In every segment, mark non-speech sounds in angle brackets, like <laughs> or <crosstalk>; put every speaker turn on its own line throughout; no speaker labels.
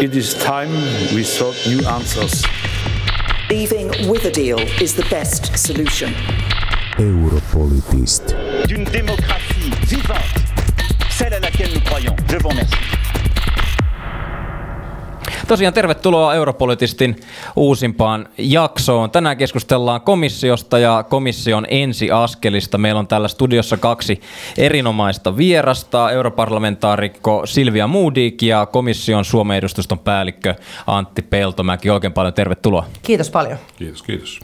It is time we sought new answers.
Leaving with a deal is the best solution.
Europolitist.
d'une démocratie vivante, celle à laquelle nous croyons. Je vous remercie.
Tosiaan tervetuloa Europolitistin uusimpaan jaksoon. Tänään keskustellaan komissiosta ja komission ensiaskelista. Meillä on täällä studiossa kaksi erinomaista vierasta, europarlamentaarikko Silvia Moodik ja komission Suomen edustuston päällikkö Antti Peltomäki. Oikein paljon tervetuloa.
Kiitos paljon.
Kiitos, kiitos.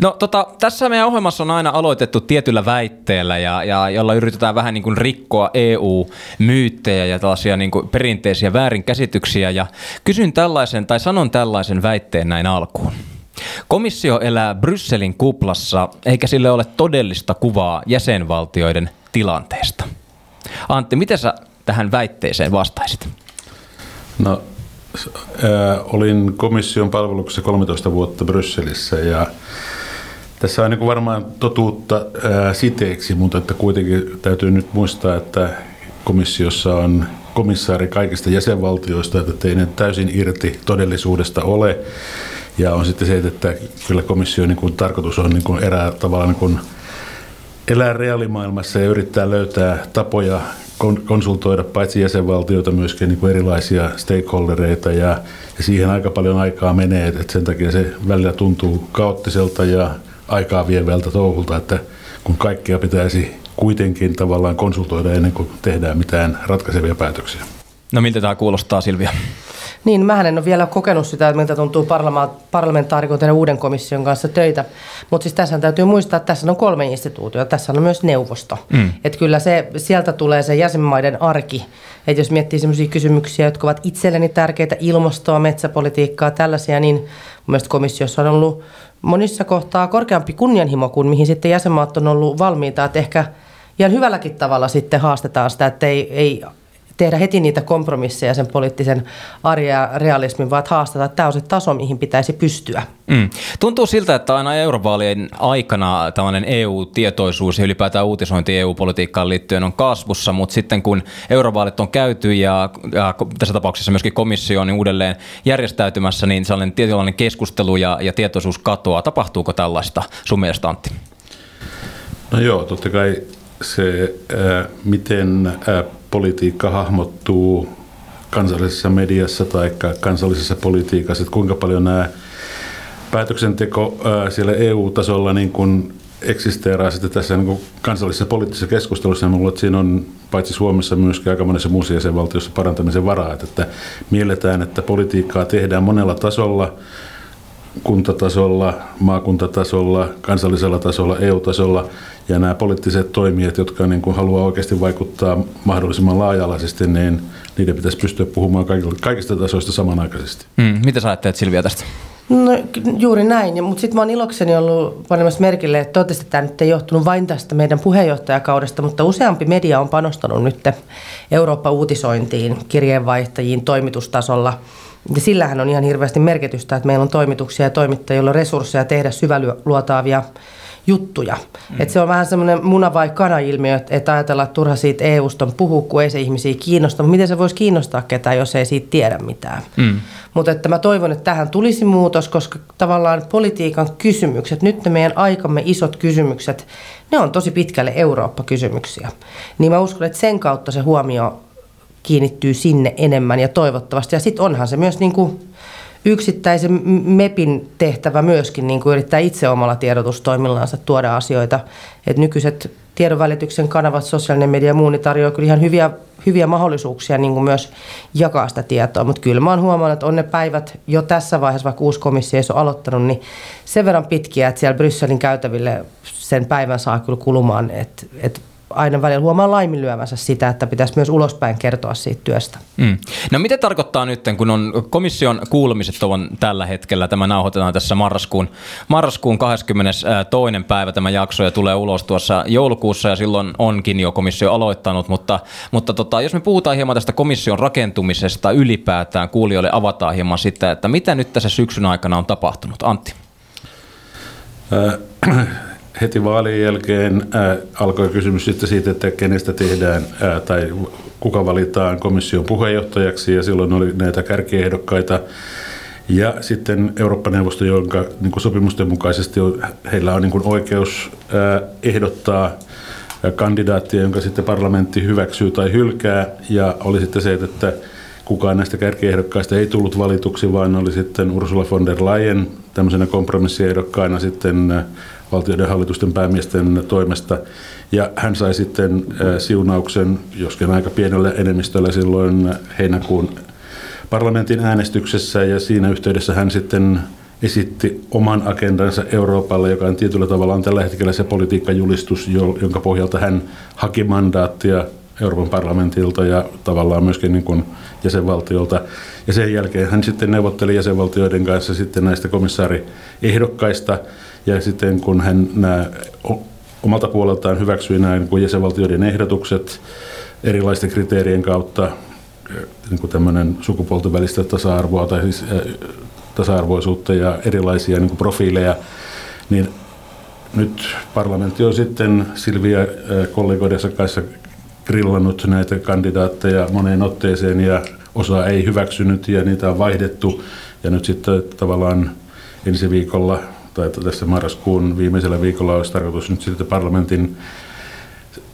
No tota, tässä meidän ohjelmassa on aina aloitettu tietyllä väitteellä, ja, ja jolla yritetään vähän niin kuin rikkoa EU-myyttejä ja tällaisia niin kuin perinteisiä väärinkäsityksiä. Ja kysyn tällaisen, tai sanon tällaisen väitteen näin alkuun. Komissio elää Brysselin kuplassa, eikä sille ole todellista kuvaa jäsenvaltioiden tilanteesta. Antti, miten sä tähän väitteeseen vastaisit?
No, ää, olin komission palveluksessa 13 vuotta Brysselissä ja tässä on niin varmaan totuutta ää, siteeksi, mutta että kuitenkin täytyy nyt muistaa, että komissiossa on komissaari kaikista jäsenvaltioista, että ei ne täysin irti todellisuudesta ole. Ja on sitten se, että kyllä komission niin kuin, tarkoitus on niin kuin erää tavalla niin kuin, elää reaalimaailmassa ja yrittää löytää tapoja kon- konsultoida paitsi jäsenvaltioita myöskin niin kuin erilaisia stakeholdereita ja, ja siihen aika paljon aikaa menee, että sen takia se välillä tuntuu kaoottiselta ja aikaa vievältä touhulta, että kun kaikkea pitäisi kuitenkin tavallaan konsultoida ennen kuin tehdään mitään ratkaisevia päätöksiä.
No miltä tämä kuulostaa Silvia?
Niin, mä en ole vielä kokenut sitä, että miltä tuntuu parlama- parlamentaarikon tehdä uuden komission kanssa töitä. Mutta siis tässä täytyy muistaa, että tässä on kolme instituutiota. Tässä on myös neuvosto. Mm. Että kyllä se, sieltä tulee se jäsenmaiden arki. Että jos miettii sellaisia kysymyksiä, jotka ovat itselleni tärkeitä, ilmastoa, metsäpolitiikkaa, tällaisia, niin mun mielestä komissiossa on ollut monissa kohtaa korkeampi kunnianhimo kuin mihin sitten jäsenmaat on ollut valmiita. Että ehkä ihan hyvälläkin tavalla sitten haastetaan sitä, että ei, ei tehdä heti niitä kompromisseja sen poliittisen arjen ja realismin, vaan että haastetaan, että tämä on se taso, mihin pitäisi pystyä.
Mm. Tuntuu siltä, että aina eurovaalien aikana tällainen EU-tietoisuus ja ylipäätään uutisointi EU-politiikkaan liittyen on kasvussa, mutta sitten kun eurovaalit on käyty ja, ja tässä tapauksessa myöskin komissio on uudelleen järjestäytymässä, niin sellainen tietynlainen keskustelu ja, ja tietoisuus katoaa. Tapahtuuko tällaista sun mielestä, Antti?
No joo, totta kai se, miten politiikka hahmottuu kansallisessa mediassa tai kansallisessa politiikassa, että kuinka paljon nämä päätöksenteko ää, siellä EU-tasolla niin kuin eksisteeraa sitten tässä niin kuin kansallisessa poliittisessa keskustelussa. Minulla että siinä on paitsi Suomessa myöskin aika monessa muussa jäsenvaltiossa parantamisen varaa, että, että mielletään, että politiikkaa tehdään monella tasolla, kuntatasolla, maakuntatasolla, kansallisella tasolla, EU-tasolla ja nämä poliittiset toimijat, jotka niin kuin haluaa oikeasti vaikuttaa mahdollisimman laaja-alaisesti, niin niiden pitäisi pystyä puhumaan kaikista, tasoista samanaikaisesti.
Mm. Mitä sä ajattelet Silvia tästä?
No juuri näin, mutta sitten mä oon ilokseni ollut panemassa merkille, että toivottavasti tämä nyt ei johtunut vain tästä meidän puheenjohtajakaudesta, mutta useampi media on panostanut nyt Eurooppa-uutisointiin, kirjeenvaihtajiin, toimitustasolla. Ja sillähän on ihan hirveästi merkitystä, että meillä on toimituksia ja toimittajia, joilla on resursseja tehdä syväluotaavia juttuja. Mm. Et se on vähän semmoinen muna vai kana ilmiö, että et ajatellaan, että turha siitä EUsta on puhua, kun ei se ihmisiä kiinnosta. Mutta miten se voisi kiinnostaa ketään, jos ei siitä tiedä mitään? Mm. Mutta että mä toivon, että tähän tulisi muutos, koska tavallaan politiikan kysymykset, nyt ne meidän aikamme isot kysymykset, ne on tosi pitkälle Eurooppa-kysymyksiä. Niin mä uskon, että sen kautta se huomio kiinnittyy sinne enemmän ja toivottavasti. Ja sitten onhan se myös niin kuin yksittäisen MEPin tehtävä myöskin niin kuin yrittää itse omalla tiedotustoimillansa tuoda asioita. Et nykyiset tiedonvälityksen kanavat, sosiaalinen media ja muu, niin tarjoaa kyllä ihan hyviä, hyviä mahdollisuuksia niin kuin myös jakaa sitä tietoa. Mutta kyllä mä oon huomannut, että on ne päivät jo tässä vaiheessa, vaikka uusi komissio ei ole aloittanut, niin sen verran pitkiä, että siellä Brysselin käytäville sen päivän saa kyllä kulumaan, että, että aina välillä huomaa laiminlyömänsä sitä, että pitäisi myös ulospäin kertoa siitä työstä.
Mm. No mitä tarkoittaa nyt, kun on komission kuulumiset on tällä hetkellä, tämä nauhoitetaan tässä marraskuun, marraskuun 22. päivä tämä jakso ja tulee ulos tuossa joulukuussa ja silloin onkin jo komissio aloittanut, mutta, mutta tota, jos me puhutaan hieman tästä komission rakentumisesta ylipäätään, kuulijoille avataan hieman sitä, että mitä nyt tässä syksyn aikana on tapahtunut. Antti.
Äh, heti vaalien jälkeen äh, alkoi kysymys sitten siitä, että kenestä tehdään äh, tai kuka valitaan komission puheenjohtajaksi ja silloin oli näitä kärkiehdokkaita. Ja sitten Eurooppa-neuvosto, jonka niin kuin sopimusten mukaisesti on, heillä on niin kuin oikeus ää, ehdottaa kandidaattia, jonka sitten parlamentti hyväksyy tai hylkää. Ja oli sitten se, että kukaan näistä kärkiehdokkaista ei tullut valituksi, vaan oli sitten Ursula von der Leyen tämmöisenä kompromissiehdokkaana sitten valtioiden hallitusten päämiesten toimesta. Ja hän sai sitten siunauksen, joskin aika pienellä enemmistöllä silloin heinäkuun parlamentin äänestyksessä ja siinä yhteydessä hän sitten esitti oman agendansa Euroopalle, joka on tietyllä tavalla on tällä hetkellä se politiikkajulistus, jonka pohjalta hän haki mandaattia Euroopan parlamentilta ja tavallaan myöskin niin kuin jäsenvaltiolta. Ja sen jälkeen hän sitten neuvotteli jäsenvaltioiden kanssa sitten näistä komissaariehdokkaista. Ja sitten kun hän nämä omalta puoleltaan hyväksyi näin niin kuin jäsenvaltioiden ehdotukset erilaisten kriteerien kautta, niin kuin tämmöinen sukupuolten välistä tasa-arvoa tai siis tasa-arvoisuutta ja erilaisia niin kuin profiileja, niin nyt parlamentti on sitten Silvia kollegoidensa kanssa grillannut näitä kandidaatteja moneen otteeseen ja osa ei hyväksynyt ja niitä on vaihdettu. Ja nyt sitten tavallaan ensi viikolla tai tässä marraskuun viimeisellä viikolla olisi tarkoitus nyt sitten parlamentin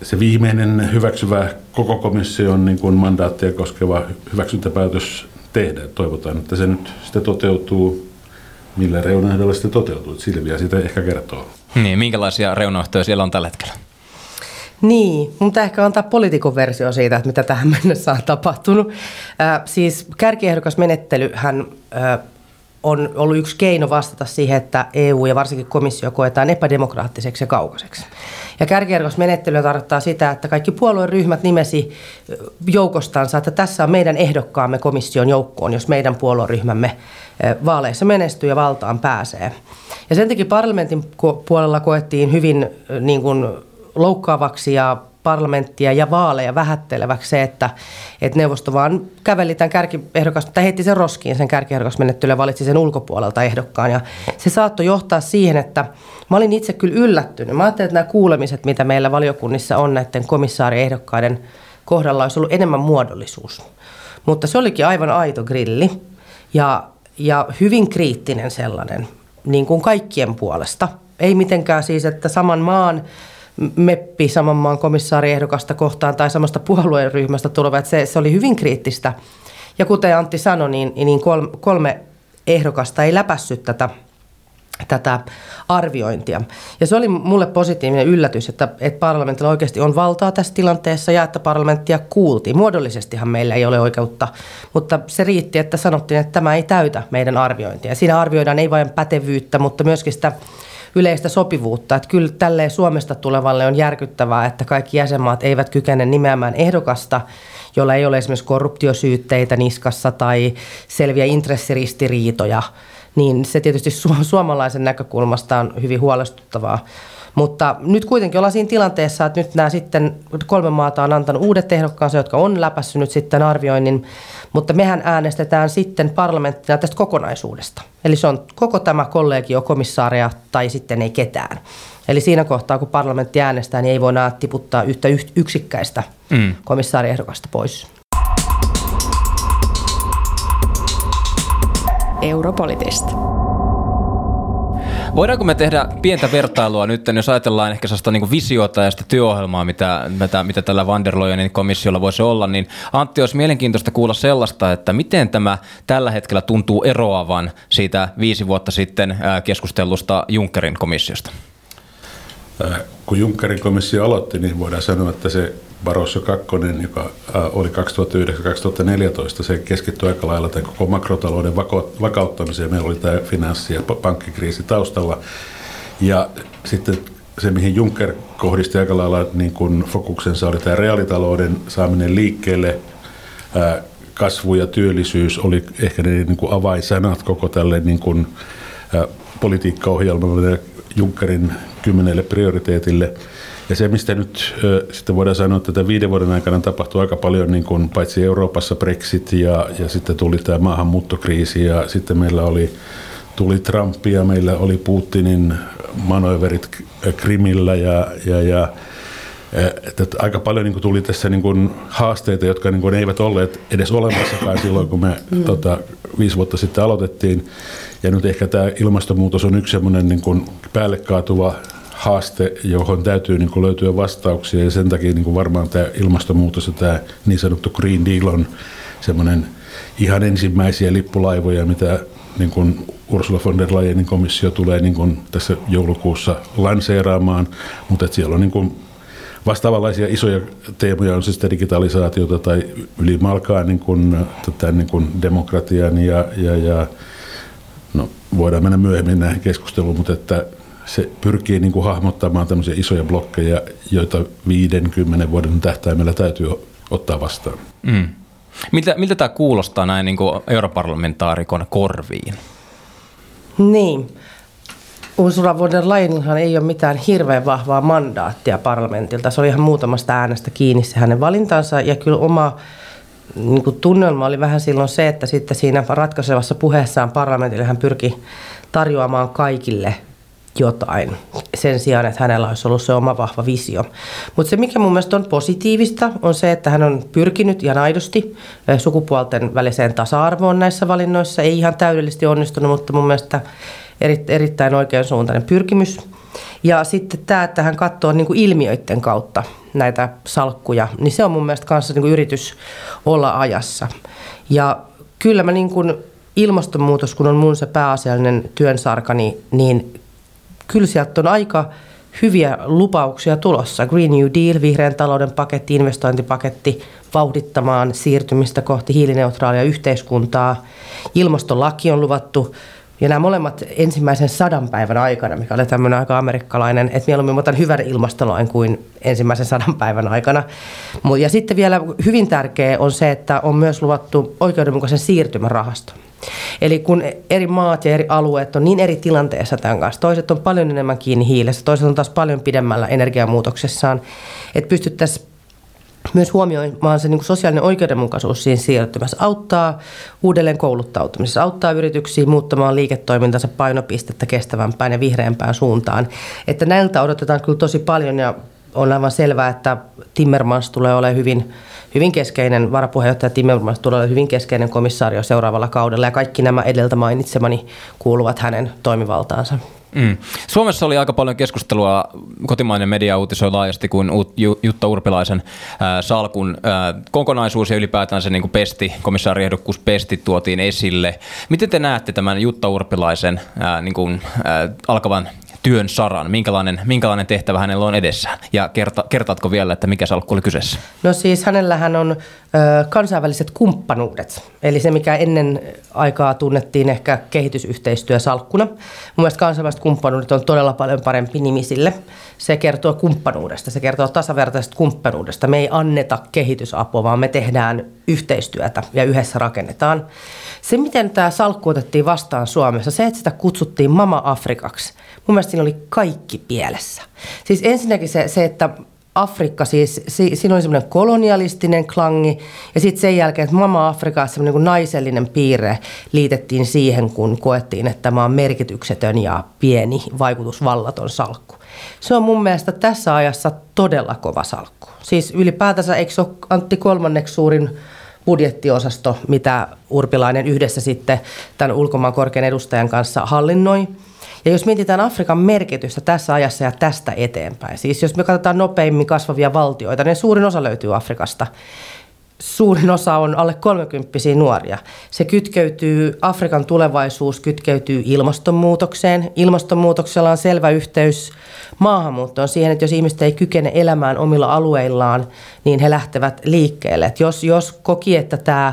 se viimeinen hyväksyvä koko komission niin kuin mandaattia koskeva hyväksyntäpäätös tehdä. Toivotaan, että se nyt sitten toteutuu. Millä reunaehdolla sitten toteutuu? Silvia sitä ehkä kertoo.
Niin, minkälaisia reunaehtoja siellä on tällä hetkellä?
Niin, mutta ehkä antaa poliitikon versio siitä, että mitä tähän mennessä on tapahtunut. Äh, siis kärkiehdokasmenettelyhän äh, on ollut yksi keino vastata siihen, että EU ja varsinkin komissio koetaan epädemokraattiseksi ja kaukaiseksi. Ja kärkiehdokasmenettely tarkoittaa sitä, että kaikki puolueryhmät nimesi joukostansa, että tässä on meidän ehdokkaamme komission joukkoon, jos meidän puolueryhmämme vaaleissa menestyy ja valtaan pääsee. Ja sen takia parlamentin puolella koettiin hyvin niin kuin, loukkaavaksi ja parlamenttia ja vaaleja vähätteleväksi se, että, että neuvosto vaan käveli tämän kärkiehdokas, tai heitti sen roskiin sen kärkiehdokasmenettelyä ja valitsi sen ulkopuolelta ehdokkaan. Ja se saattoi johtaa siihen, että mä olin itse kyllä yllättynyt. Mä ajattelin, että nämä kuulemiset, mitä meillä valiokunnissa on näiden komissaariehdokkaiden kohdalla, olisi ollut enemmän muodollisuus. Mutta se olikin aivan aito grilli ja, ja hyvin kriittinen sellainen, niin kuin kaikkien puolesta. Ei mitenkään siis, että saman maan meppi saman maan komissaariehdokasta kohtaan tai samasta puolueryhmästä tuleva. Että se, se oli hyvin kriittistä. Ja kuten Antti sanoi, niin, niin kolme, kolme ehdokasta ei läpässyt tätä tätä arviointia. Ja se oli mulle positiivinen yllätys, että, että parlamentilla oikeasti on valtaa tässä tilanteessa ja että parlamenttia kuultiin. Muodollisestihan meillä ei ole oikeutta, mutta se riitti, että sanottiin, että tämä ei täytä meidän arviointia. Siinä arvioidaan ei vain pätevyyttä, mutta myöskin sitä yleistä sopivuutta. Että kyllä tälleen Suomesta tulevalle on järkyttävää, että kaikki jäsenmaat eivät kykene nimeämään ehdokasta, jolla ei ole esimerkiksi korruptiosyytteitä niskassa tai selviä intressiristiriitoja. Niin se tietysti su- <laughs> suomalaisen näkökulmasta on hyvin huolestuttavaa. Mutta nyt kuitenkin ollaan siinä tilanteessa, että nyt nämä sitten kolme maata on antanut uudet ehdokkaansa, jotka on läpässyt sitten arvioinnin, mutta mehän äänestetään sitten parlamenttina tästä kokonaisuudesta. Eli se on koko tämä kollegio, komissaaria tai sitten ei ketään. Eli siinä kohtaa, kun parlamentti äänestää, niin ei voi tiputtaa yhtä yksikkäistä mm. komissaariehdokasta pois.
Europolitista.
Voidaanko me tehdä pientä vertailua nyt, jos ajatellaan ehkä sellaista niin visiota ja sitä työohjelmaa, mitä, mitä, mitä tällä Van der Leyenin komissiolla voisi olla, niin Antti, olisi mielenkiintoista kuulla sellaista, että miten tämä tällä hetkellä tuntuu eroavan siitä viisi vuotta sitten keskustellusta Junckerin komissiosta?
Kun Junckerin komissio aloitti, niin voidaan sanoa, että se Barroso 2, joka oli 2009-2014, se keskittyi aika lailla tämän koko makrotalouden vakauttamiseen. Meillä oli tämä finanssi- ja pankkikriisi taustalla. Ja sitten se, mihin Juncker kohdisti aika lailla niin kuin fokuksensa, oli tämä reaalitalouden saaminen liikkeelle. Kasvu ja työllisyys oli ehkä ne niin kuin avainsanat koko tälle niin kuin, politiikkaohjelmalle Junckerin kymmenelle prioriteetille – ja se, mistä nyt sitten voidaan sanoa, että tätä viiden vuoden aikana tapahtui aika paljon, niin kuin paitsi Euroopassa Brexit ja, ja sitten tuli tämä maahanmuuttokriisi ja sitten meillä oli, tuli Trump ja meillä oli Putinin manöverit Krimillä ja, ja, ja että, että aika paljon niin kuin tuli tässä niin kuin haasteita, jotka niin kuin eivät olleet edes olemassakaan silloin, kun me mm. tota, viisi vuotta sitten aloitettiin. Ja nyt ehkä tämä ilmastonmuutos on yksi semmoinen niin kuin päälle kaatuva haaste, johon täytyy niin kuin löytyä vastauksia. Ja sen takia niin kuin varmaan tämä ilmastonmuutos ja tämä niin sanottu Green Deal on semmoinen ihan ensimmäisiä lippulaivoja, mitä niin kuin Ursula von der Leyenin komissio tulee niin kuin tässä joulukuussa lanseeraamaan, mutta että siellä on niin kuin vastaavanlaisia isoja teemoja, on sitten digitalisaatiota tai ylimalkaa niin kuin, tätä niin kuin demokratian ja, ja, ja no, voidaan mennä myöhemmin näihin keskusteluun, mutta että se pyrkii niin kuin hahmottamaan tämmöisiä isoja blokkeja, joita 50 vuoden tähtäimellä täytyy ottaa vastaan. Mm.
Miltä, miltä tämä kuulostaa näin niin kuin europarlamentaarikon korviin?
Niin. Ursula von der Leyenhan ei ole mitään hirveän vahvaa mandaattia parlamentilta. Se oli ihan muutamasta äänestä kiinni se hänen valintansa ja kyllä oma niin kuin tunnelma oli vähän silloin se, että sitten siinä ratkaisevassa puheessaan parlamentille hän pyrki tarjoamaan kaikille jotain sen sijaan, että hänellä olisi ollut se oma vahva visio. Mutta se, mikä mun mielestä on positiivista, on se, että hän on pyrkinyt ihan aidosti eh, sukupuolten väliseen tasa-arvoon näissä valinnoissa. Ei ihan täydellisesti onnistunut, mutta mun mielestä eri, erittäin oikeansuuntainen pyrkimys. Ja sitten tämä, että hän katsoo niin kuin ilmiöiden kautta näitä salkkuja, niin se on mun mielestä kanssa niin kuin yritys olla ajassa. Ja kyllä mä niin kuin ilmastonmuutos, kun on mun se pääasiallinen työnsarka, niin, niin kyllä sieltä on aika hyviä lupauksia tulossa. Green New Deal, vihreän talouden paketti, investointipaketti vauhdittamaan siirtymistä kohti hiilineutraalia yhteiskuntaa. Ilmastolaki on luvattu ja nämä molemmat ensimmäisen sadan päivän aikana, mikä oli tämmöinen aika amerikkalainen, että mieluummin otan hyvän ilmastolain kuin ensimmäisen sadan päivän aikana. Ja sitten vielä hyvin tärkeä on se, että on myös luvattu oikeudenmukaisen siirtymärahaston. Eli kun eri maat ja eri alueet on niin eri tilanteessa tämän kanssa, toiset on paljon enemmän kiinni hiilessä, toiset on taas paljon pidemmällä energiamuutoksessaan, että pystyttäisiin myös huomioimaan se niin sosiaalinen oikeudenmukaisuus siinä siirtymässä, auttaa uudelleen kouluttautumisessa, auttaa yrityksiä muuttamaan liiketoimintansa painopistettä kestävämpään ja vihreämpään suuntaan. Että näiltä odotetaan kyllä tosi paljon ja on aivan selvää, että Timmermans tulee olemaan hyvin, hyvin keskeinen, varapuheenjohtaja Timmermans tulee olemaan hyvin keskeinen komissaario seuraavalla kaudella ja kaikki nämä edeltä mainitsemani kuuluvat hänen toimivaltaansa.
Mm. Suomessa oli aika paljon keskustelua, kotimainen media uutisoi laajasti, kun Jutta Urpilaisen äh, salkun äh, kokonaisuus ja ylipäätään se niin kuin pesti, komissaariehdokkuus pesti tuotiin esille. Miten te näette tämän Jutta Urpilaisen äh, niin kuin, äh, alkavan työn saran? Minkälainen, minkälainen tehtävä hänellä on edessään? Ja kerta, kertaatko vielä, että mikä salkku oli kyseessä?
No siis hänellähän on ö, kansainväliset kumppanuudet, eli se mikä ennen aikaa tunnettiin ehkä kehitysyhteistyösalkkuna. Mun mielestä kansainväliset kumppanuudet on todella paljon parempi nimi sille. Se kertoo kumppanuudesta, se kertoo tasavertaisesta kumppanuudesta. Me ei anneta kehitysapua, vaan me tehdään yhteistyötä ja yhdessä rakennetaan. Se, miten tämä salkku otettiin vastaan Suomessa, se, että sitä kutsuttiin Mama Afrikaksi, mun mielestä siinä oli kaikki pielessä. Siis ensinnäkin se, se että Afrikka siis, siinä oli semmoinen kolonialistinen klangi ja sitten sen jälkeen, että Mama Afrikka semmoinen niin naisellinen piirre liitettiin siihen, kun koettiin, että tämä on merkityksetön ja pieni vaikutusvallaton salkku. Se on mun mielestä tässä ajassa todella kova salkku. Siis ylipäätänsä, eikö se ole Antti kolmanneksi suurin budjettiosasto, mitä Urpilainen yhdessä sitten tämän ulkomaan korkean edustajan kanssa hallinnoi. Ja jos mietitään Afrikan merkitystä tässä ajassa ja tästä eteenpäin, siis jos me katsotaan nopeimmin kasvavia valtioita, niin suurin osa löytyy Afrikasta. Suurin osa on alle 30 nuoria. Se kytkeytyy, Afrikan tulevaisuus kytkeytyy ilmastonmuutokseen. Ilmastonmuutoksella on selvä yhteys maahanmuuttoon siihen, että jos ihmiset ei kykene elämään omilla alueillaan, niin he lähtevät liikkeelle. Et jos, jos koki, että tämä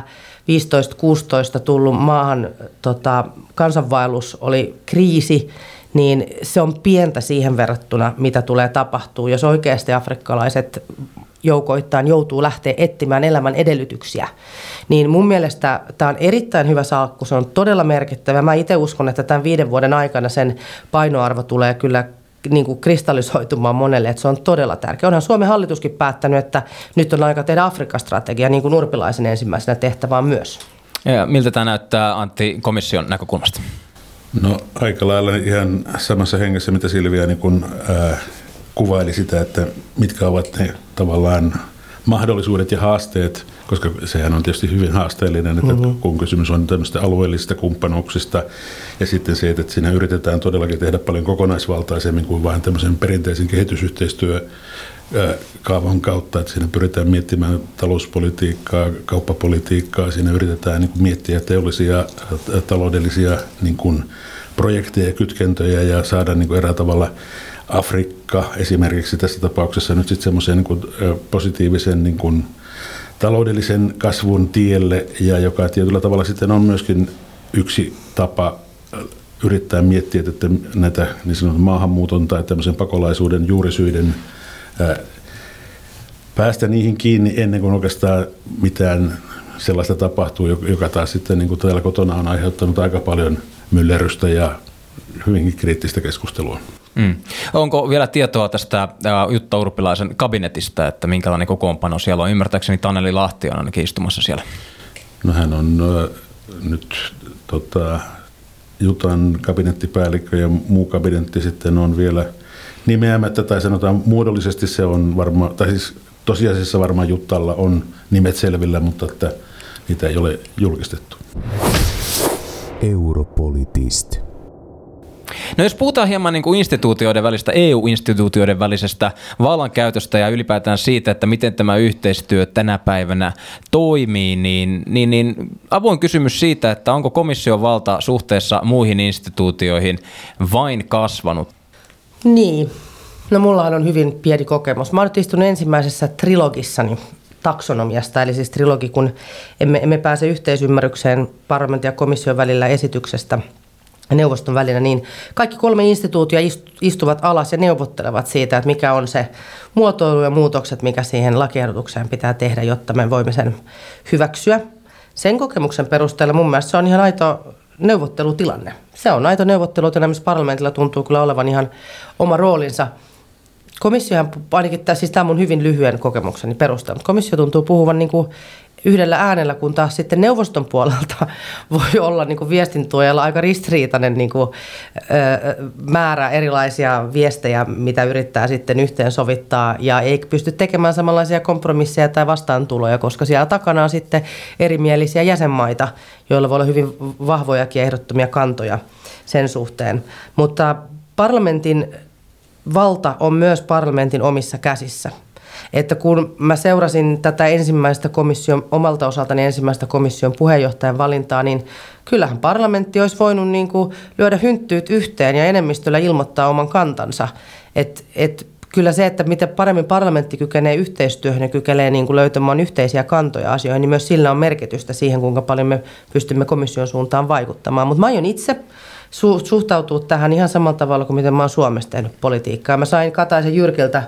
15-16 tullut maahan tota, kansanvaellus oli kriisi, niin se on pientä siihen verrattuna, mitä tulee tapahtuu, jos oikeasti afrikkalaiset joukoittain joutuu lähteä etsimään elämän edellytyksiä. Niin mun mielestä tämä on erittäin hyvä salkku, se on todella merkittävä. Mä itse uskon, että tämän viiden vuoden aikana sen painoarvo tulee kyllä niin kuin kristallisoitumaan monelle, että se on todella tärkeä. Onhan Suomen hallituskin päättänyt, että nyt on aika tehdä Afrikka-strategia, niin kuin Urpilaisen ensimmäisenä tehtävään myös.
Ja miltä tämä näyttää Antti komission näkökulmasta?
No aika lailla ihan samassa hengessä, mitä Silvia niin kun, äh, kuvaili sitä, että mitkä ovat ne tavallaan mahdollisuudet ja haasteet, koska sehän on tietysti hyvin haasteellinen, että mm-hmm. kun kysymys on tämmöistä alueellisista kumppanuuksista ja sitten se, että siinä yritetään todellakin tehdä paljon kokonaisvaltaisemmin kuin vain tämmöisen perinteisen kehitysyhteistyö kaavan kautta, että siinä pyritään miettimään talouspolitiikkaa, kauppapolitiikkaa, siinä yritetään niin kuin miettiä teollisia, taloudellisia niin kuin projekteja ja kytkentöjä ja saada niin kuin erää tavalla Afrikka esimerkiksi tässä tapauksessa nyt sitten semmoisen niin positiivisen niin kuin taloudellisen kasvun tielle ja joka tietyllä tavalla sitten on myöskin yksi tapa yrittää miettiä, että näitä niin sanotun maahanmuuton tai tämmöisen pakolaisuuden juurisyiden päästä niihin kiinni ennen kuin oikeastaan mitään sellaista tapahtuu, joka taas sitten niin kuin täällä kotona on aiheuttanut aika paljon myllerrystä ja hyvinkin kriittistä keskustelua.
Mm. Onko vielä tietoa tästä Jutta Urpilaisen kabinetista, että minkälainen kokoonpano siellä on? Ymmärtääkseni Taneli Lahti on ainakin istumassa siellä.
No hän on nyt tota, Jutan kabinettipäällikkö ja muu kabinetti sitten on vielä nimeämättä, tai sanotaan muodollisesti se on varmaan, tai siis tosiasiassa varmaan Juttalla on nimet selvillä, mutta että niitä ei ole julkistettu.
Europolitist.
No jos puhutaan hieman niin kuin instituutioiden välistä, EU-instituutioiden välisestä vallankäytöstä ja ylipäätään siitä, että miten tämä yhteistyö tänä päivänä toimii, niin, niin, niin avoin kysymys siitä, että onko komission valta suhteessa muihin instituutioihin vain kasvanut?
Niin, no mullahan on hyvin pieni kokemus. Mä oon istunut ensimmäisessä trilogissani taksonomiasta, eli siis trilogi, kun emme, emme pääse yhteisymmärrykseen parlamentin ja komission välillä esityksestä – neuvoston välillä, niin kaikki kolme instituutia istuvat alas ja neuvottelevat siitä, että mikä on se muotoilu ja muutokset, mikä siihen lakiehdotukseen pitää tehdä, jotta me voimme sen hyväksyä. Sen kokemuksen perusteella mun mielestä se on ihan aito neuvottelutilanne. Se on aito neuvottelutilanne, missä parlamentilla tuntuu kyllä olevan ihan oma roolinsa. Komissiohan, ainakin tämä, siis tämä on mun hyvin lyhyen kokemukseni perusteella, komissio tuntuu puhuvan niin kuin yhdellä äänellä, kun taas sitten neuvoston puolelta <laughs> voi olla niin viestintuojalla aika ristiriitainen niin kuin, ö, määrä erilaisia viestejä, mitä yrittää sitten yhteensovittaa ja ei pysty tekemään samanlaisia kompromisseja tai vastaantuloja, koska siellä takana on sitten erimielisiä jäsenmaita, joilla voi olla hyvin vahvojakin ehdottomia kantoja sen suhteen. Mutta parlamentin valta on myös parlamentin omissa käsissä – että kun mä seurasin tätä ensimmäistä komission, omalta osaltani ensimmäistä komission puheenjohtajan valintaa, niin kyllähän parlamentti olisi voinut niin kuin lyödä hynttyyt yhteen ja enemmistöllä ilmoittaa oman kantansa. Et, et kyllä se, että miten paremmin parlamentti kykenee yhteistyöhön ja kykenee niin kuin löytämään yhteisiä kantoja asioihin, niin myös sillä on merkitystä siihen, kuinka paljon me pystymme komission suuntaan vaikuttamaan. Mutta mä aion itse su- suhtautua tähän ihan samalla tavalla kuin miten mä oon Suomessa tehnyt politiikkaa. Mä sain Kataisen Jyrkiltä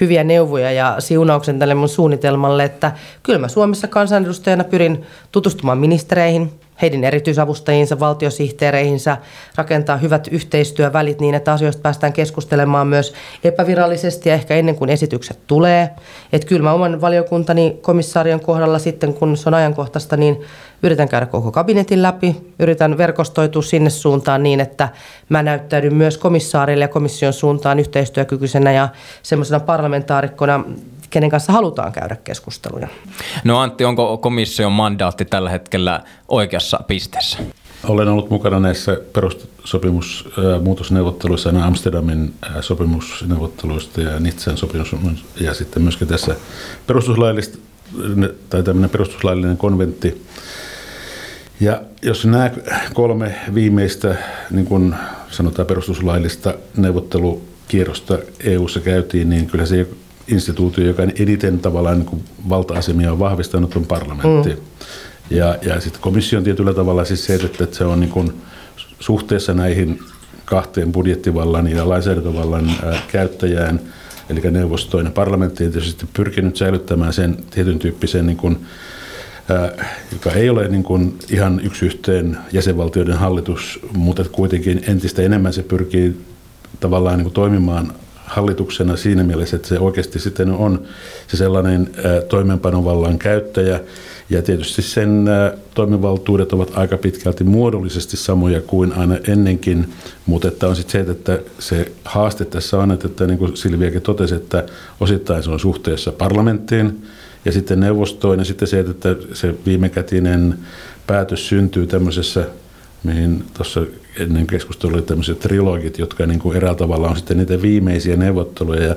hyviä neuvoja ja siunauksen tälle mun suunnitelmalle, että kyllä mä Suomessa kansanedustajana pyrin tutustumaan ministereihin, heidän erityisavustajiinsa, valtiosihteereihinsä, rakentaa hyvät yhteistyövälit niin, että asioista päästään keskustelemaan myös epävirallisesti ja ehkä ennen kuin esitykset tulee. Että kyllä mä oman valiokuntani komissaarion kohdalla sitten, kun se on ajankohtaista, niin yritän käydä koko kabinetin läpi, yritän verkostoitua sinne suuntaan niin, että mä näyttäydyn myös komissaarille ja komission suuntaan yhteistyökykyisenä ja semmoisena parlamentaarikkona, kenen kanssa halutaan käydä keskusteluja.
No Antti, onko komission mandaatti tällä hetkellä oikeassa pisteessä?
Olen ollut mukana näissä perussopimusmuutosneuvotteluissa, Amsterdamin sopimusneuvotteluista ja Nitsan sopimus ja sitten myöskin tässä perustuslaillista tai tämmöinen perustuslaillinen konventti. Ja jos nämä kolme viimeistä, niin kuin sanotaan perustuslaillista neuvottelukierrosta EU-ssa käytiin, niin kyllä se instituutio, joka eniten tavallaan niin valta-asemia on vahvistanut, on parlamentti. Mm. Ja, ja sitten komission tietyllä tavalla siis se, että, että se on niin kuin suhteessa näihin kahteen budjettivallan ja lainsäädäntövallan ää, käyttäjään, eli neuvostoon ja parlamenttiin tietysti pyrkinyt säilyttämään sen tietyn tyyppisen, niin kuin, joka ei ole niin kuin ihan yksi yhteen jäsenvaltioiden hallitus, mutta kuitenkin entistä enemmän se pyrkii tavallaan niin kuin toimimaan hallituksena siinä mielessä, että se oikeasti sitten on se sellainen toimeenpanovallan käyttäjä. Ja tietysti sen ä, toimivaltuudet ovat aika pitkälti muodollisesti samoja kuin aina ennenkin, mutta että on sitten se, että se haaste tässä on, että niin kuin Silviakin totesi, että osittain se on suhteessa parlamenttiin ja sitten neuvostoon. Ja sitten se, että se viimekätinen päätös syntyy tämmöisessä mihin tuossa ennen keskustelua oli tämmöiset trilogit, jotka niin kuin eräällä tavalla on sitten niitä viimeisiä neuvotteluja. Ja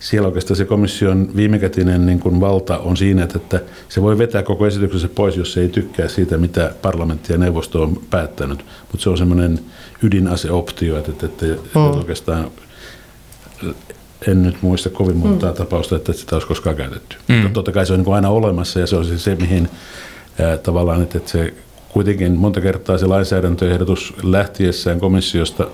siellä oikeastaan se komission viimekätinen niin kuin valta on siinä, että se voi vetää koko esityksensä pois, jos se ei tykkää siitä, mitä parlamentti ja neuvosto on päättänyt. Mutta se on semmoinen ydinaseoptio, että, että, että mm. oikeastaan en nyt muista kovin montaa mm. tapausta, että sitä olisi koskaan käytetty. Mm. Totta kai se on niin kuin aina olemassa ja se on se, se mihin ää, tavallaan, että, että se kuitenkin monta kertaa se lainsäädäntöehdotus lähtiessään komissiosta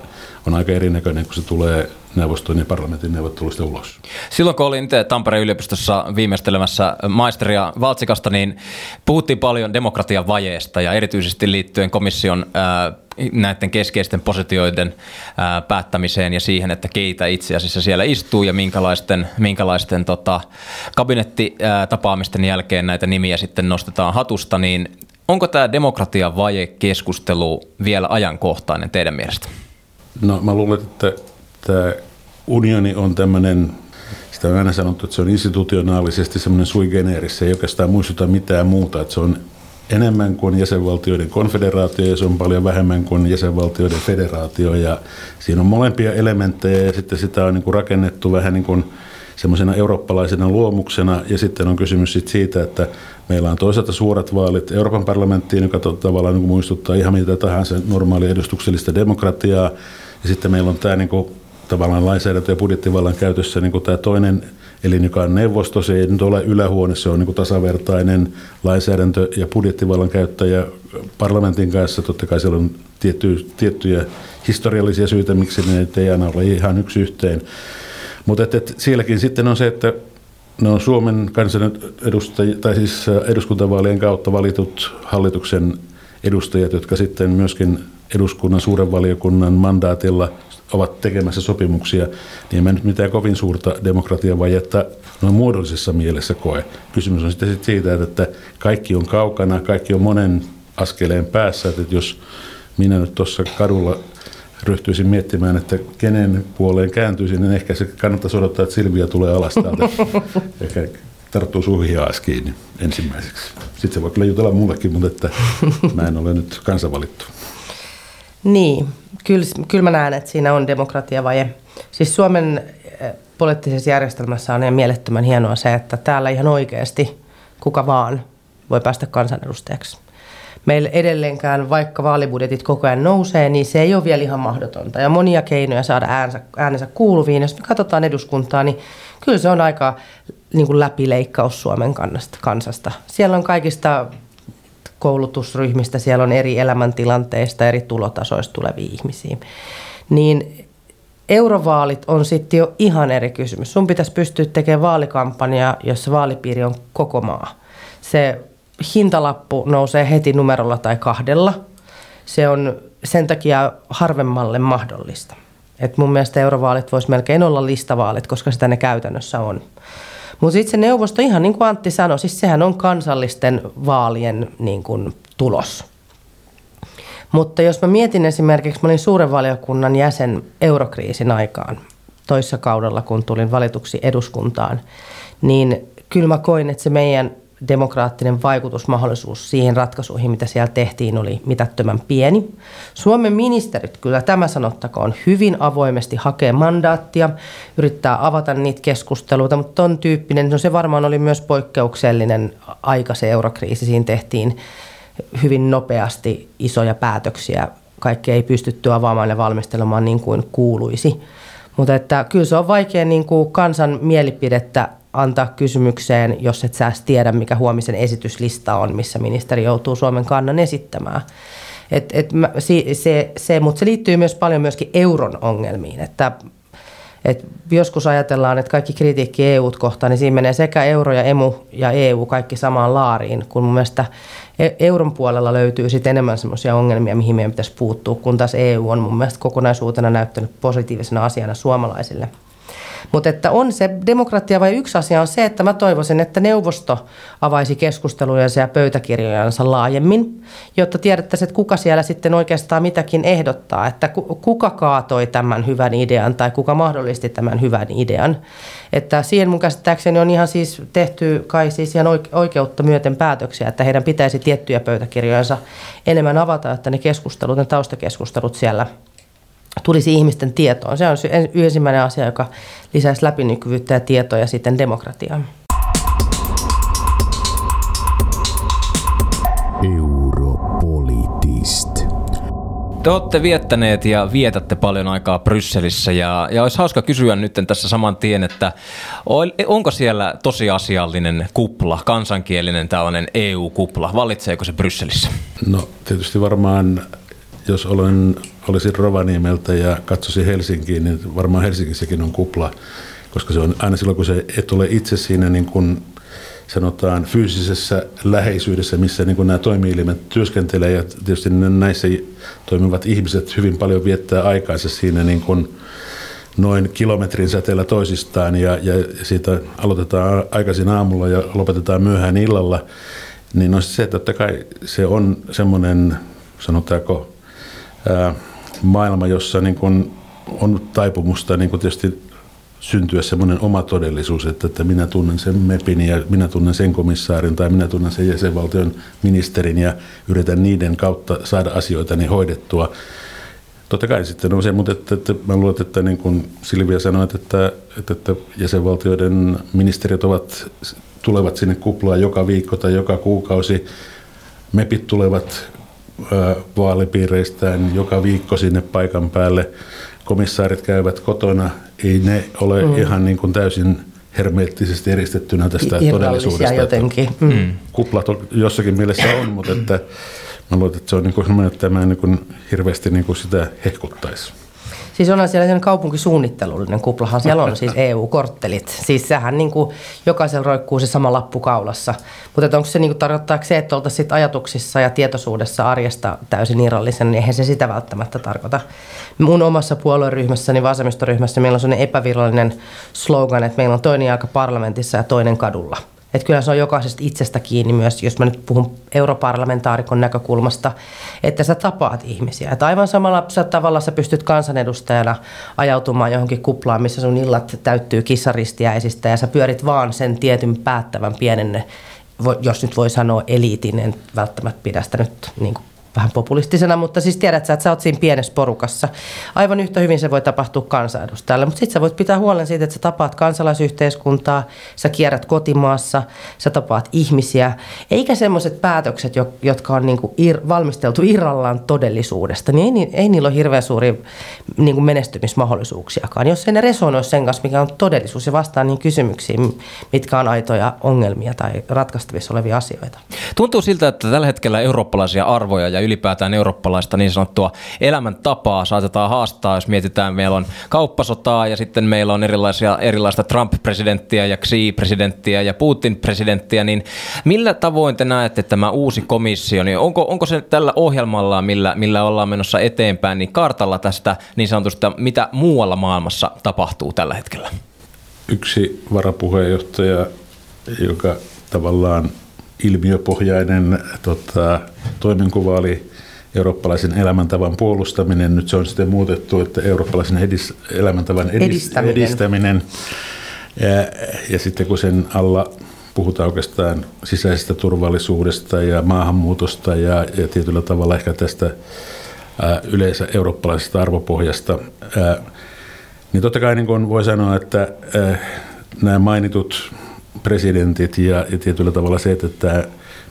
on aika erinäköinen, kun se tulee neuvoston ja parlamentin neuvotteluista ulos.
Silloin kun olin Tampereen yliopistossa viimeistelemässä maisteria Valtsikasta, niin puhuttiin paljon demokratian vajeesta ja erityisesti liittyen komission ää, näiden keskeisten positioiden ää, päättämiseen ja siihen, että keitä itse asiassa siellä istuu ja minkälaisten, minkälaisten tota, kabinettitapaamisten jälkeen näitä nimiä sitten nostetaan hatusta, niin Onko tämä demokratian vaje-keskustelu vielä ajankohtainen teidän mielestä?
No mä luulen, että tämä unioni on tämmöinen, sitä on aina sanottu, että se on institutionaalisesti semmoinen sui generis, se ei oikeastaan muistuta mitään muuta, että se on enemmän kuin jäsenvaltioiden konfederaatio ja se on paljon vähemmän kuin jäsenvaltioiden federaatio ja siinä on molempia elementtejä ja sitten sitä on niin kuin rakennettu vähän niin kuin semmoisena eurooppalaisena luomuksena ja sitten on kysymys siitä, että meillä on toisaalta suorat vaalit Euroopan parlamenttiin, joka tavallaan niin muistuttaa ihan mitä tahansa normaalia edustuksellista demokratiaa ja sitten meillä on tämä niin kuin, tavallaan lainsäädäntö- ja budjettivallan käytössä niin kuin tämä toinen elin, joka on neuvosto, se ei nyt ole ylähuone, se on niin kuin tasavertainen lainsäädäntö- ja budjettivallan käyttäjä parlamentin kanssa. Totta kai siellä on tietty, tiettyjä historiallisia syitä, miksi ne ei aina ole ihan yksi yhteen. Mutta sielläkin sitten on se, että ne on Suomen kansanedustajia, tai siis äh, eduskuntavaalien kautta valitut hallituksen edustajat, jotka sitten myöskin eduskunnan suuren valiokunnan mandaatilla ovat tekemässä sopimuksia, niin en nyt mitään kovin suurta demokratiavajetta noin muodollisessa mielessä koe. Kysymys on sitten siitä, että kaikki on kaukana, kaikki on monen askeleen päässä, että jos minä nyt tuossa kadulla ryhtyisin miettimään, että kenen puoleen kääntyisin, niin ehkä se kannattaisi odottaa, että Silvia tulee alas täältä. <laughs> ehkä tarttuu suihin kiinni ensimmäiseksi. Sitten se voi kyllä jutella mullekin, mutta että mä en ole nyt kansavalittu.
Niin, kyllä, kyllä mä näen, että siinä on demokratiavaje. Siis Suomen eh, poliittisessa järjestelmässä on ihan mielettömän hienoa se, että täällä ihan oikeasti kuka vaan voi päästä kansanedustajaksi meillä edelleenkään, vaikka vaalibudjetit koko ajan nousee, niin se ei ole vielä ihan mahdotonta. Ja monia keinoja saada äänensä, äänensä kuuluviin. Jos me katsotaan eduskuntaa, niin kyllä se on aika niin kuin läpileikkaus Suomen kannasta, kansasta. Siellä on kaikista koulutusryhmistä, siellä on eri elämäntilanteista, eri tulotasoista tulevia ihmisiä. Niin eurovaalit on sitten jo ihan eri kysymys. Sun pitäisi pystyä tekemään vaalikampanjaa, jossa vaalipiiri on koko maa. Se hintalappu nousee heti numerolla tai kahdella. Se on sen takia harvemmalle mahdollista. Et mun mielestä eurovaalit voisi melkein olla listavaalit, koska sitä ne käytännössä on. Mutta sitten se neuvosto, ihan niin kuin Antti sanoi, siis sehän on kansallisten vaalien niin kuin tulos. Mutta jos mä mietin esimerkiksi, mä olin suuren valiokunnan jäsen eurokriisin aikaan toissa kaudella, kun tulin valituksi eduskuntaan, niin kyllä mä koin, että se meidän demokraattinen vaikutusmahdollisuus siihen ratkaisuihin, mitä siellä tehtiin, oli mitättömän pieni. Suomen ministerit, kyllä tämä sanottakoon, hyvin avoimesti hakee mandaattia, yrittää avata niitä keskusteluita, mutta ton tyyppinen, no se varmaan oli myös poikkeuksellinen aika se eurokriisi. Siinä tehtiin hyvin nopeasti isoja päätöksiä. Kaikki ei pystytty avaamaan ja valmistelemaan niin kuin kuuluisi. Mutta että kyllä se on vaikea niin kuin kansan mielipidettä antaa kysymykseen, jos et sä tiedä, mikä huomisen esityslista on, missä ministeri joutuu Suomen kannan esittämään. Et, et mä, se, se, mutta se liittyy myös paljon myöskin euron ongelmiin, että et joskus ajatellaan, että kaikki kritiikki eu kohtaan, niin siinä menee sekä euro ja emu ja EU kaikki samaan laariin, kun mun mielestä e, euron puolella löytyy sitten enemmän sellaisia ongelmia, mihin meidän pitäisi puuttua, kun taas EU on mun mielestä kokonaisuutena näyttänyt positiivisena asiana suomalaisille – Mutta että on se demokratia vai yksi asia on se, että mä toivoisin, että neuvosto avaisi keskustelujensa ja pöytäkirjojansa laajemmin, jotta tiedettäisiin, että kuka siellä sitten oikeastaan mitäkin ehdottaa, että kuka kaatoi tämän hyvän idean tai kuka mahdollisti tämän hyvän idean. Että siihen mun käsittääkseni on ihan siis tehty kai siis ihan oikeutta myöten päätöksiä, että heidän pitäisi tiettyjä pöytäkirjojansa enemmän avata, että ne keskustelut, ne taustakeskustelut siellä tulisi ihmisten tietoon. Se on ensimmäinen asia, joka lisäisi läpinäkyvyyttä ja tietoa ja sitten demokratiaa.
Europolitist. Te olette viettäneet ja vietätte paljon aikaa Brysselissä ja, ja olisi hauska kysyä nyt tässä saman tien, että onko siellä tosiasiallinen kupla, kansankielinen tällainen EU-kupla, valitseeko se Brysselissä?
No tietysti varmaan jos olen, olisin Rovaniemeltä ja katsoisin Helsinkiin, niin varmaan Helsingissäkin on kupla, koska se on aina silloin, kun se et ole itse siinä niin kuin sanotaan fyysisessä läheisyydessä, missä niin kuin nämä toimielimet työskentelee. Ja tietysti näissä toimivat ihmiset hyvin paljon viettää aikaansa siinä niin kuin noin kilometrin säteellä toisistaan. Ja, ja siitä aloitetaan aikaisin aamulla ja lopetetaan myöhään illalla, niin on se, että totta kai se on semmoinen, sanotaanko, maailma, jossa niin kuin on taipumusta niin kuin tietysti syntyä semmoinen oma todellisuus, että, että minä tunnen sen MEPin ja minä tunnen sen komissaarin tai minä tunnen sen jäsenvaltion ministerin ja yritän niiden kautta saada asioita niin hoidettua. Totta kai sitten on se, mutta että, että mä luulen, että niin kuin Silvia sanoi, että, että, että jäsenvaltioiden ministerit ovat, tulevat sinne kuplaan joka viikko tai joka kuukausi. MEPit tulevat vaalipiireistään joka viikko sinne paikan päälle. Komissaarit käyvät kotona, ei ne ole mm. ihan niin kuin täysin hermeettisesti eristettynä tästä todellisuudesta.
jotenkin. Mm.
Kuplat jossakin mielessä on, mutta että mä luulen, että se on niin kuin sellainen, että tämä niin kuin hirveästi niin kuin sitä hehkuttaisi.
Siis onhan siellä sellainen kaupunkisuunnittelullinen kuplahan, siellä on siis EU-korttelit. Siis sehän niin kuin, jokaisella roikkuu se sama lappu kaulassa. Mutta onko se niin kuin, tarkoittaako se, että oltaisiin ajatuksissa ja tietoisuudessa arjesta täysin irrallisen, niin eihän se sitä välttämättä tarkoita. Mun omassa puolueryhmässäni, vasemmistoryhmässä, meillä on sellainen epävirallinen slogan, että meillä on toinen aika parlamentissa ja toinen kadulla – että kyllä se on jokaisesta itsestä kiinni myös, jos mä nyt puhun europarlamentaarikon näkökulmasta, että sä tapaat ihmisiä. Että aivan samalla sä tavalla sä pystyt kansanedustajana ajautumaan johonkin kuplaan, missä sun illat täyttyy kissaristiäisistä ja sä pyörit vaan sen tietyn päättävän pienen, jos nyt voi sanoa eliitin, en välttämättä pidä sitä nyt niin kuin vähän populistisena, mutta siis tiedät sä, että sä oot siinä pienessä porukassa. Aivan yhtä hyvin se voi tapahtua kansanedustajalle, mutta sitten sä voit pitää huolen siitä, että sä tapaat kansalaisyhteiskuntaa, sä kierrät kotimaassa, sä tapaat ihmisiä, eikä semmoiset päätökset, jotka on niinku ir, valmisteltu irrallaan todellisuudesta, niin ei, ei niillä ole hirveän suuria niinku menestymismahdollisuuksiakaan, jos ei ne resonoi sen kanssa, mikä on todellisuus ja vastaa niin kysymyksiin, mitkä on aitoja ongelmia tai ratkaistavissa olevia asioita.
Tuntuu siltä, että tällä hetkellä eurooppalaisia arvoja ja ylipäätään eurooppalaista niin sanottua elämäntapaa saatetaan haastaa, jos mietitään, meillä on kauppasotaa ja sitten meillä on erilaisia, erilaista Trump-presidenttiä ja Xi-presidenttiä ja Putin-presidenttiä, niin millä tavoin te näette tämä uusi komissio, niin onko, onko se tällä ohjelmalla, millä, millä ollaan menossa eteenpäin, niin kartalla tästä niin sanotusta, mitä muualla maailmassa tapahtuu tällä hetkellä?
Yksi varapuheenjohtaja, joka tavallaan ilmiöpohjainen tota, toimenkuva oli eurooppalaisen elämäntavan puolustaminen. Nyt se on sitten muutettu, että eurooppalaisen edis, elämäntavan edis, edistäminen. edistäminen. Ja, ja sitten kun sen alla puhutaan oikeastaan sisäisestä turvallisuudesta ja maahanmuutosta ja, ja tietyllä tavalla ehkä tästä ää, yleensä eurooppalaisesta arvopohjasta, ää, niin totta kai niin kuin voi sanoa, että ää, nämä mainitut presidentit ja, ja tietyllä tavalla se, että tämä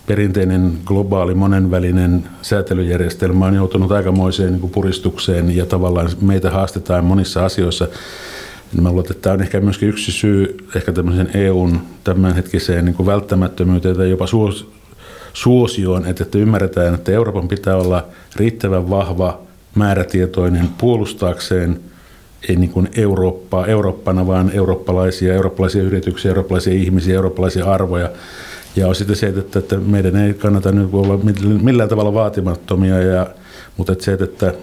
perinteinen globaali monenvälinen säätelyjärjestelmä on joutunut aikamoiseen niin kuin puristukseen ja tavallaan meitä haastetaan monissa asioissa. Mä luulen, että tämä on ehkä myöskin yksi syy ehkä tämmöisen EUn tämänhetkiseen niin kuin välttämättömyyteen tai jopa suos, suosioon, että, että ymmärretään, että Euroopan pitää olla riittävän vahva, määrätietoinen puolustaakseen – ei niin kuin Eurooppaa Eurooppana, vaan eurooppalaisia, eurooppalaisia yrityksiä, eurooppalaisia ihmisiä, eurooppalaisia arvoja. Ja on sitten se, että, että meidän ei kannata nyt olla millään tavalla vaatimattomia, ja, mutta että se, että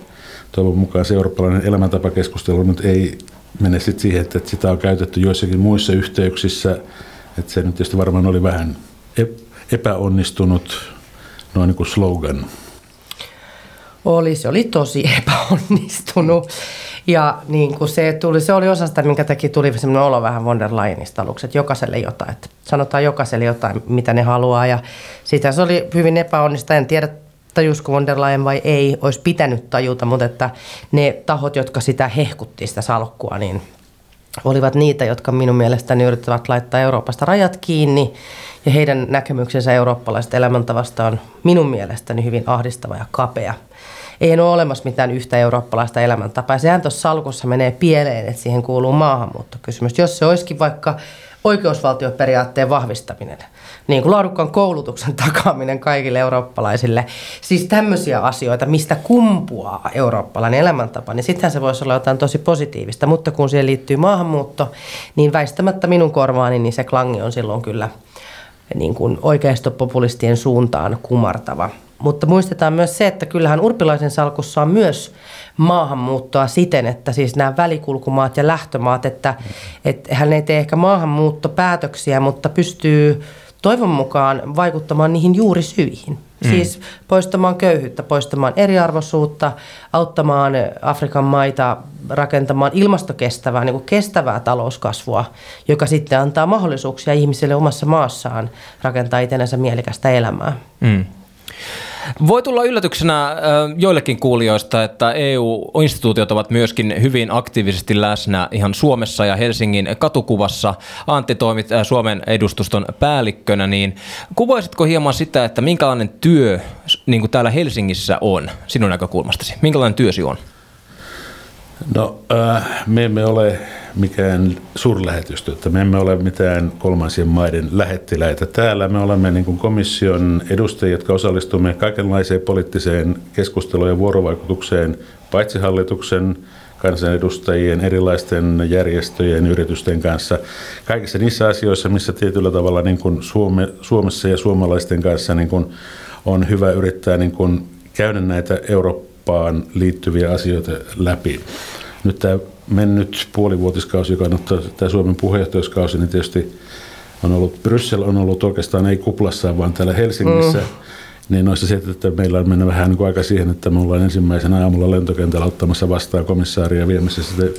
toivon mukaan se eurooppalainen elämäntapakeskustelu nyt ei mene sitten siihen, että sitä on käytetty joissakin muissa yhteyksissä. Että se nyt tietysti varmaan oli vähän epäonnistunut noin niin kuin slogan.
Oli, se oli tosi epäonnistunut. Ja niin kuin se, tuli, se oli osa sitä, minkä takia tuli sellainen olo vähän von der Leyenista aluksi, että jokaiselle jotain. Että sanotaan jokaiselle jotain, mitä ne haluaa. Ja sitä se oli hyvin epäonnista. En tiedä, tajusko von der Leyen vai ei, olisi pitänyt tajuta, mutta että ne tahot, jotka sitä hehkutti sitä salkkua, niin olivat niitä, jotka minun mielestäni yrittävät laittaa Euroopasta rajat kiinni. Ja heidän näkemyksensä eurooppalaisesta elämäntavasta on minun mielestäni hyvin ahdistava ja kapea ei ole olemassa mitään yhtä eurooppalaista elämäntapaa. Sehän tuossa salkussa menee pieleen, että siihen kuuluu maahanmuuttokysymys. Jos se olisikin vaikka oikeusvaltioperiaatteen vahvistaminen, niin kuin laadukkaan koulutuksen <laughs> takaaminen kaikille eurooppalaisille. Siis tämmöisiä asioita, mistä kumpuaa eurooppalainen elämäntapa, niin sittenhän se voisi olla jotain tosi positiivista. Mutta kun siihen liittyy maahanmuutto, niin väistämättä minun korvaani, niin se klangi on silloin kyllä niin kuin oikeistopopulistien suuntaan kumartava. Mutta muistetaan myös se, että kyllähän Urpilaisen salkussa on myös maahanmuuttoa siten, että siis nämä välikulkumaat ja lähtömaat, että, että hän ei tee ehkä maahanmuuttopäätöksiä, mutta pystyy toivon mukaan vaikuttamaan niihin juuri syihin. Mm. Siis poistamaan köyhyyttä, poistamaan eriarvoisuutta, auttamaan Afrikan maita rakentamaan ilmastokestävää, niin kuin kestävää talouskasvua, joka sitten antaa mahdollisuuksia ihmisille omassa maassaan rakentaa itsellensä mielekästä elämää. Mm.
Voi tulla yllätyksenä joillekin kuulijoista, että EU-instituutiot ovat myöskin hyvin aktiivisesti läsnä ihan Suomessa ja Helsingin katukuvassa. Antti toimit Suomen edustuston päällikkönä, niin kuvaisitko hieman sitä, että minkälainen työ niin kuin täällä Helsingissä on sinun näkökulmastasi? Minkälainen työsi on?
No, äh, me emme ole mikään suurlähetystö, että me emme ole mitään kolmansien maiden lähettiläitä täällä. Me olemme niin kuin komission edustajia, jotka osallistumme kaikenlaiseen poliittiseen keskusteluun ja vuorovaikutukseen, paitsi hallituksen kansanedustajien, erilaisten järjestöjen, yritysten kanssa. Kaikissa niissä asioissa, missä tietyllä tavalla niin kuin Suome, Suomessa ja suomalaisten kanssa niin kuin on hyvä yrittää niin kuin käydä näitä Eurooppaan liittyviä asioita läpi. Nyt tämä mennyt puolivuotiskausi, joka on tämä Suomen puheenjohtajuuskausi, niin tietysti on ollut, Bryssel on ollut oikeastaan ei kuplassa, vaan täällä Helsingissä. Mm. Niin noissa se, että meillä on mennyt vähän niin kuin aika siihen, että me ollaan ensimmäisenä aamulla lentokentällä ottamassa vastaan komissaaria ja viemässä sitten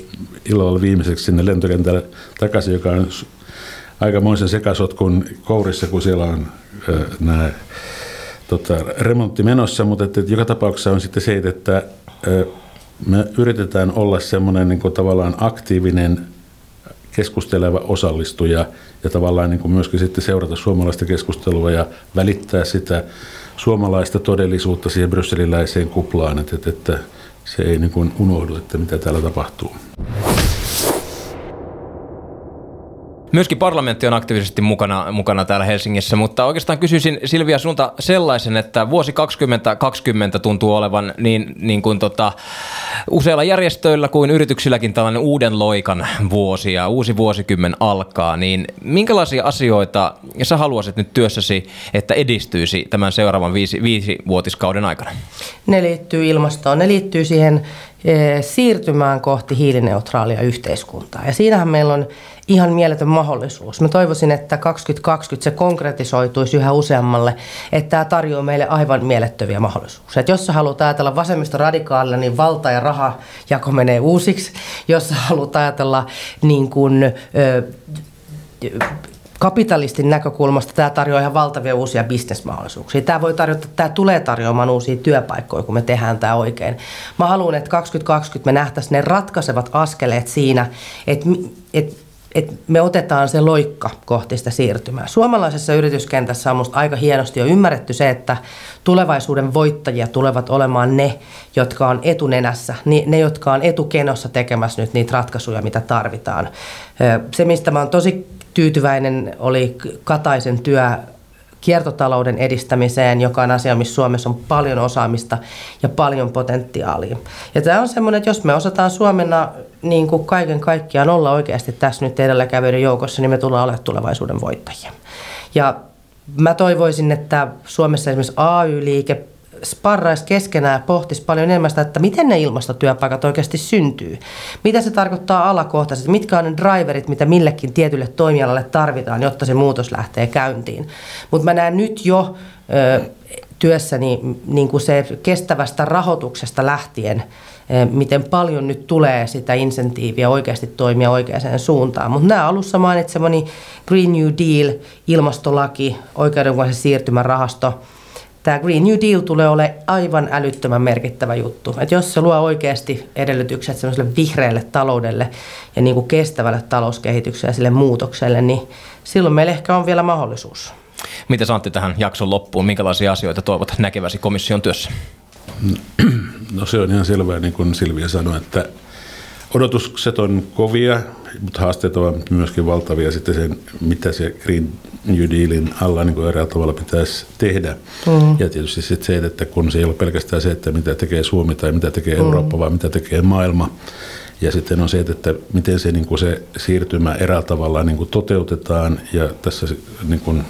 illalla viimeiseksi sinne lentokentälle takaisin, joka on aikamoisen sekasotkun kourissa, kun siellä on äh, nämä tota, remontti menossa, mutta että, että joka tapauksessa on sitten se, että me yritetään olla semmoinen niin kuin tavallaan aktiivinen keskusteleva osallistuja ja tavallaan niin kuin myöskin sitten seurata suomalaista keskustelua ja välittää sitä suomalaista todellisuutta siihen brysseliläiseen kuplaan, että, että se ei niin kuin unohdu, että mitä täällä tapahtuu.
Myöskin parlamentti on aktiivisesti mukana, mukana täällä Helsingissä, mutta oikeastaan kysyisin Silvia sunta sellaisen, että vuosi 2020 tuntuu olevan niin, niin kuin tota, useilla järjestöillä kuin yrityksilläkin tällainen uuden loikan vuosi ja uusi vuosikymmen alkaa, niin minkälaisia asioita sä haluaisit nyt työssäsi, että edistyisi tämän seuraavan viisi, viisi vuotiskauden aikana?
Ne liittyy ilmastoon, ne liittyy siihen siirtymään kohti hiilineutraalia yhteiskuntaa. Ja siinähän meillä on ihan mieletön mahdollisuus. Mä toivoisin, että 2020 se konkretisoituisi yhä useammalle, että tämä tarjoaa meille aivan mielettöviä mahdollisuuksia. Et jos sä haluat ajatella vasemmista radikaalilla, niin valta ja raha jako menee uusiksi. Jos sä haluat ajatella niin kuin, ö, kapitalistin näkökulmasta tämä tarjoaa ihan valtavia uusia bisnesmahdollisuuksia. Tämä, voi tarjota, tämä tulee tarjoamaan uusia työpaikkoja, kun me tehdään tämä oikein. Mä haluan, että 2020 me nähtäisiin ne ratkaisevat askeleet siinä, että, että että me otetaan se loikka kohti sitä siirtymää. Suomalaisessa yrityskentässä on minusta aika hienosti jo ymmärretty se, että tulevaisuuden voittajia tulevat olemaan ne, jotka on etunenässä, ne, jotka on etukenossa tekemässä nyt niitä ratkaisuja, mitä tarvitaan. Se, mistä mä oon tosi tyytyväinen, oli Kataisen työ kiertotalouden edistämiseen, joka on asia, missä Suomessa on paljon osaamista ja paljon potentiaalia. Ja tämä on semmoinen, että jos me osataan Suomena niin kuin kaiken kaikkiaan olla oikeasti tässä nyt edelläkävijöiden joukossa, niin me tullaan olemaan tulevaisuuden voittajia. Ja mä toivoisin, että Suomessa esimerkiksi AY-liike sparraisi keskenään ja pohtisi paljon enemmän sitä, että miten ne ilmastotyöpaikat oikeasti syntyy. Mitä se tarkoittaa alakohtaisesti, mitkä on ne driverit, mitä millekin tietylle toimialalle tarvitaan, jotta se muutos lähtee käyntiin. Mutta mä näen nyt jo ö, työssäni niin kuin se kestävästä rahoituksesta lähtien, miten paljon nyt tulee sitä insentiiviä oikeasti toimia oikeaan suuntaan. Mutta nämä alussa mainitsemani Green New Deal, ilmastolaki, oikeudenmukaisen siirtymän rahasto, tämä Green New Deal tulee olemaan aivan älyttömän merkittävä juttu. Et jos se luo oikeasti edellytykset semmoiselle vihreälle taloudelle ja niin kuin kestävälle talouskehitykselle ja sille muutokselle, niin silloin meillä ehkä on vielä mahdollisuus.
Miten Antti tähän jakson loppuun? Minkälaisia asioita toivot näkeväsi komission työssä?
No se on ihan selvää, niin kuin Silvia sanoi, että odotukset on kovia, mutta haasteet ovat myöskin valtavia sitten sen, mitä se Green New Dealin alla niin kuin eräällä tavalla pitäisi tehdä. Mm. Ja tietysti sitten se, että kun se ei ole pelkästään se, että mitä tekee Suomi tai mitä tekee mm. Eurooppa, vaan mitä tekee maailma. Ja sitten on se, että miten se, niin kuin se siirtymä eräällä tavalla niin kuin toteutetaan. Ja tässä niin kuin,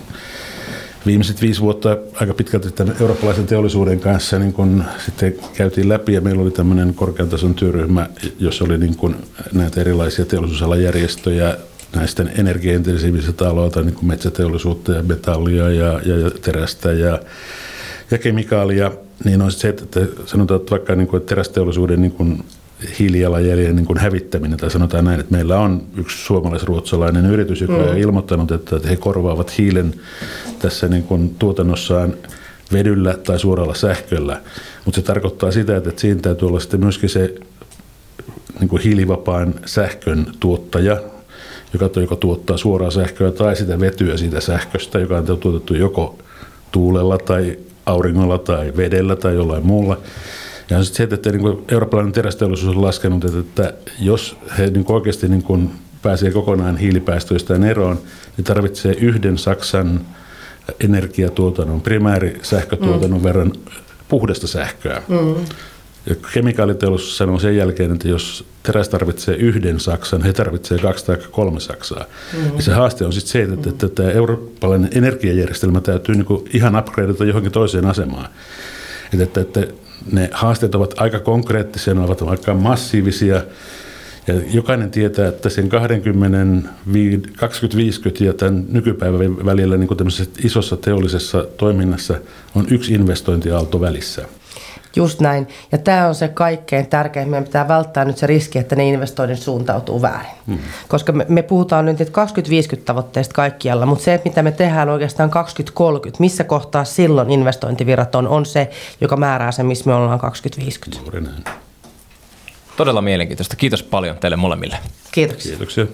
viimeiset viisi vuotta aika pitkälti tämän eurooppalaisen teollisuuden kanssa niin kun sitten käytiin läpi ja meillä oli tämmöinen korkean tason työryhmä, jossa oli niin kun näitä erilaisia teollisuusalajärjestöjä näistä energiaintensiivisistä aloilta, niin kuin metsäteollisuutta ja metallia ja, ja, ja terästä ja, ja kemikaalia, niin on se, että sanotaan, että vaikka niin kuin, että terästeollisuuden niin kuin hiilijalanjäljen niin kuin hävittäminen, tai sanotaan näin, että meillä on yksi suomalais-ruotsalainen yritys, joka mm. on ilmoittanut, että he korvaavat hiilen tässä niin kuin tuotannossaan vedyllä tai suoralla sähköllä. Mutta se tarkoittaa sitä, että siinä täytyy olla sitten myöskin se niin kuin hiilivapaan sähkön tuottaja, joka, joka tuottaa suoraa sähköä tai sitä vetyä siitä sähköstä, joka on tuotettu joko tuulella tai auringolla tai vedellä tai jollain muulla. Ja sitten se, että niin eurooppalainen terästeollisuus on laskenut, että, että jos he niin kuin oikeasti niin kuin pääsee kokonaan hiilipäästöistään eroon, niin tarvitsee yhden Saksan energiatuotannon, primäärisähkötuotannon mm. verran puhdasta sähköä. Mm. Ja kemikaaliteollisuus sanoo sen jälkeen, että jos teräs tarvitsee yhden Saksan, he tarvitsee kaksi tai kolme Saksaa. Mm. Ja se haaste on sitten se, että, että tämä eurooppalainen energiajärjestelmä täytyy niin ihan upgradeata johonkin toiseen asemaan. Että, että, että ne haasteet ovat aika konkreettisia, ne ovat aika massiivisia. Ja jokainen tietää, että sen 20, 2050 ja tämän nykypäivän välillä niin isossa teollisessa toiminnassa on yksi investointiaalto välissä.
Just näin. Ja tämä on se kaikkein tärkein. Meidän pitää välttää nyt se riski, että ne investoinnit suuntautuu väärin. Hmm. Koska me, me puhutaan nyt 2050 tavoitteista kaikkialla, mutta se, mitä me tehdään oikeastaan 2030, missä kohtaa silloin investointivirrat on, on se, joka määrää sen, missä me ollaan 2050.
Todella mielenkiintoista. Kiitos paljon teille molemmille.
Kiitoksia.
Kiitoksia.